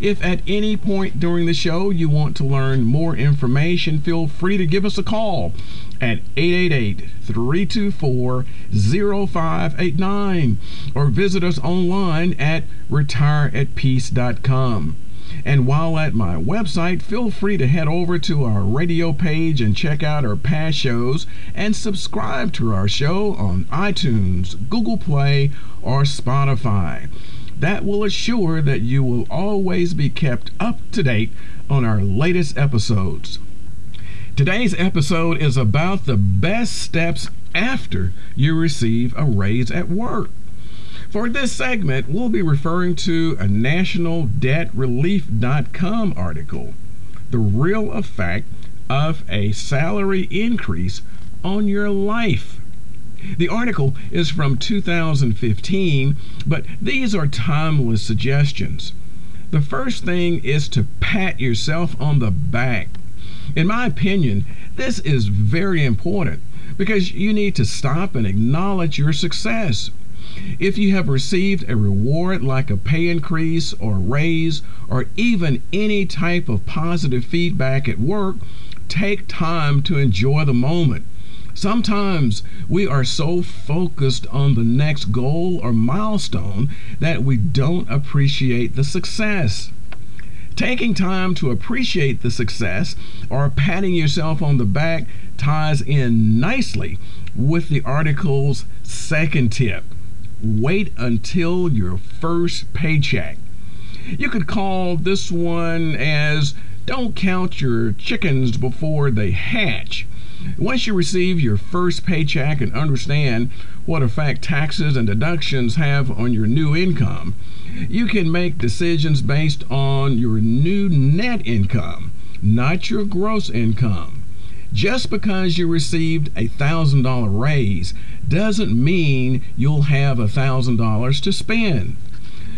If at any point during the show you want to learn more information, feel free to give us a call at 888 324 0589 or visit us online at retireatpeace.com. And while at my website, feel free to head over to our radio page and check out our past shows and subscribe to our show on iTunes, Google Play, or Spotify. That will assure that you will always be kept up to date on our latest episodes. Today's episode is about the best steps after you receive a raise at work. For this segment, we'll be referring to a nationaldebtrelief.com article, The Real Effect of a Salary Increase on Your Life. The article is from 2015, but these are timeless suggestions. The first thing is to pat yourself on the back. In my opinion, this is very important because you need to stop and acknowledge your success. If you have received a reward like a pay increase or raise or even any type of positive feedback at work, take time to enjoy the moment. Sometimes we are so focused on the next goal or milestone that we don't appreciate the success. Taking time to appreciate the success or patting yourself on the back ties in nicely with the article's second tip wait until your first paycheck. You could call this one as don't count your chickens before they hatch. Once you receive your first paycheck and understand what effect taxes and deductions have on your new income, you can make decisions based on your new net income, not your gross income. Just because you received a $1,000 raise doesn't mean you'll have a $1,000 to spend.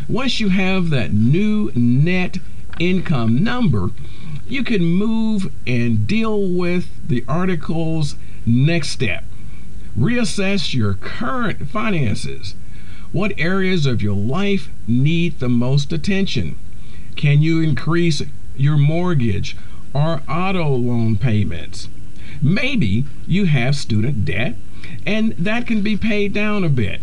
Once you have that new net income number, you can move and deal with the article's next step. Reassess your current finances. What areas of your life need the most attention? Can you increase your mortgage or auto loan payments? Maybe you have student debt and that can be paid down a bit.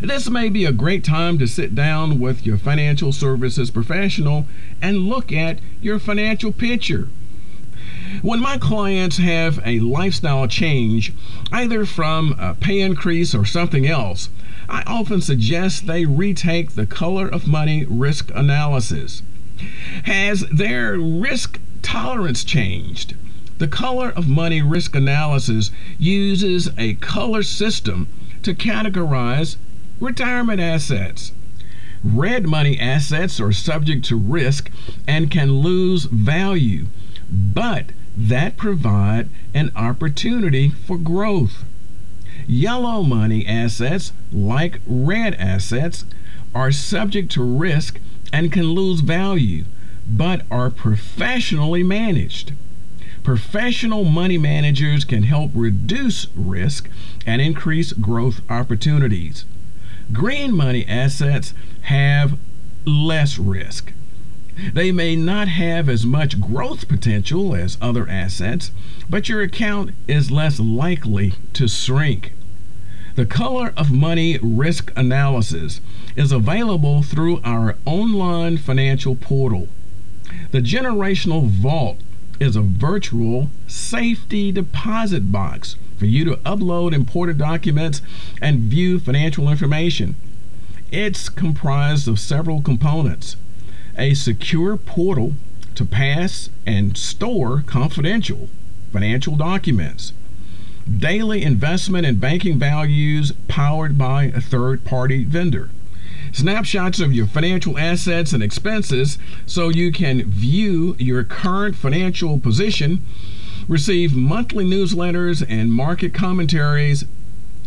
This may be a great time to sit down with your financial services professional and look at your financial picture. When my clients have a lifestyle change, either from a pay increase or something else, I often suggest they retake the color of money risk analysis. Has their risk tolerance changed? The color of money risk analysis uses a color system to categorize retirement assets. Red money assets are subject to risk and can lose value, but that provide an opportunity for growth. Yellow money assets, like red assets, are subject to risk and can lose value, but are professionally managed. Professional money managers can help reduce risk and increase growth opportunities. Green money assets have less risk. They may not have as much growth potential as other assets, but your account is less likely to shrink. The Color of Money Risk Analysis is available through our online financial portal. The Generational Vault is a virtual safety deposit box for you to upload important documents and view financial information. It's comprised of several components a secure portal to pass and store confidential financial documents. Daily investment and banking values powered by a third party vendor. Snapshots of your financial assets and expenses so you can view your current financial position, receive monthly newsletters and market commentaries,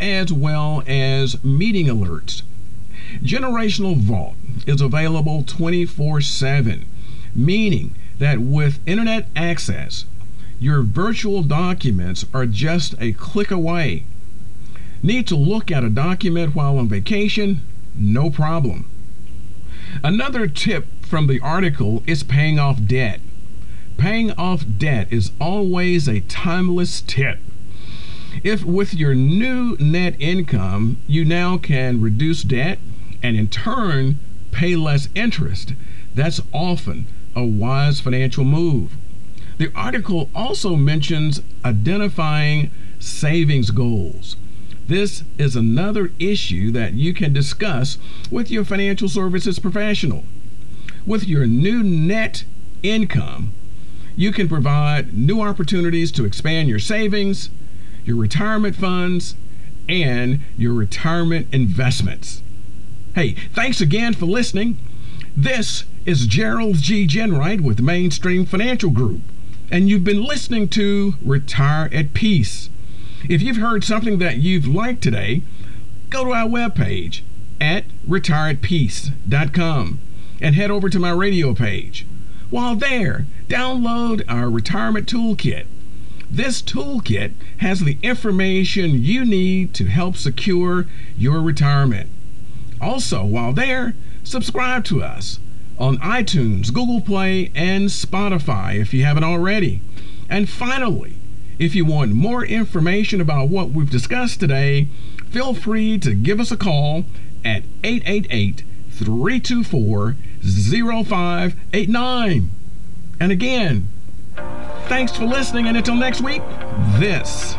as well as meeting alerts. Generational Vault is available 24 7, meaning that with internet access, your virtual documents are just a click away. Need to look at a document while on vacation? No problem. Another tip from the article is paying off debt. Paying off debt is always a timeless tip. If with your new net income, you now can reduce debt and in turn pay less interest, that's often a wise financial move. The article also mentions identifying savings goals. This is another issue that you can discuss with your financial services professional. With your new net income, you can provide new opportunities to expand your savings, your retirement funds, and your retirement investments. Hey, thanks again for listening. This is Gerald G. Ginwright with Mainstream Financial Group, and you've been listening to Retire at Peace. If you've heard something that you've liked today, go to our webpage at retireatpeace.com and head over to my radio page. While there, download our retirement toolkit. This toolkit has the information you need to help secure your retirement. Also, while there, subscribe to us on iTunes, Google Play, and Spotify if you haven't already. And finally, if you want more information about what we've discussed today, feel free to give us a call at 888 324 0589. And again, thanks for listening, and until next week, this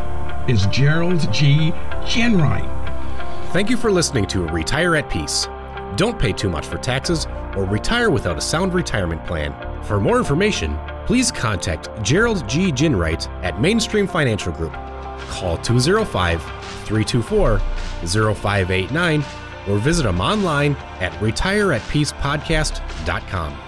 is Gerald G. Ginwright. Thank you for listening to Retire at Peace. Don't pay too much for taxes or retire without a sound retirement plan. For more information, please contact Gerald G. Ginwright at Mainstream Financial Group. Call 205 324 0589 or visit them online at retireatpeacepodcast.com.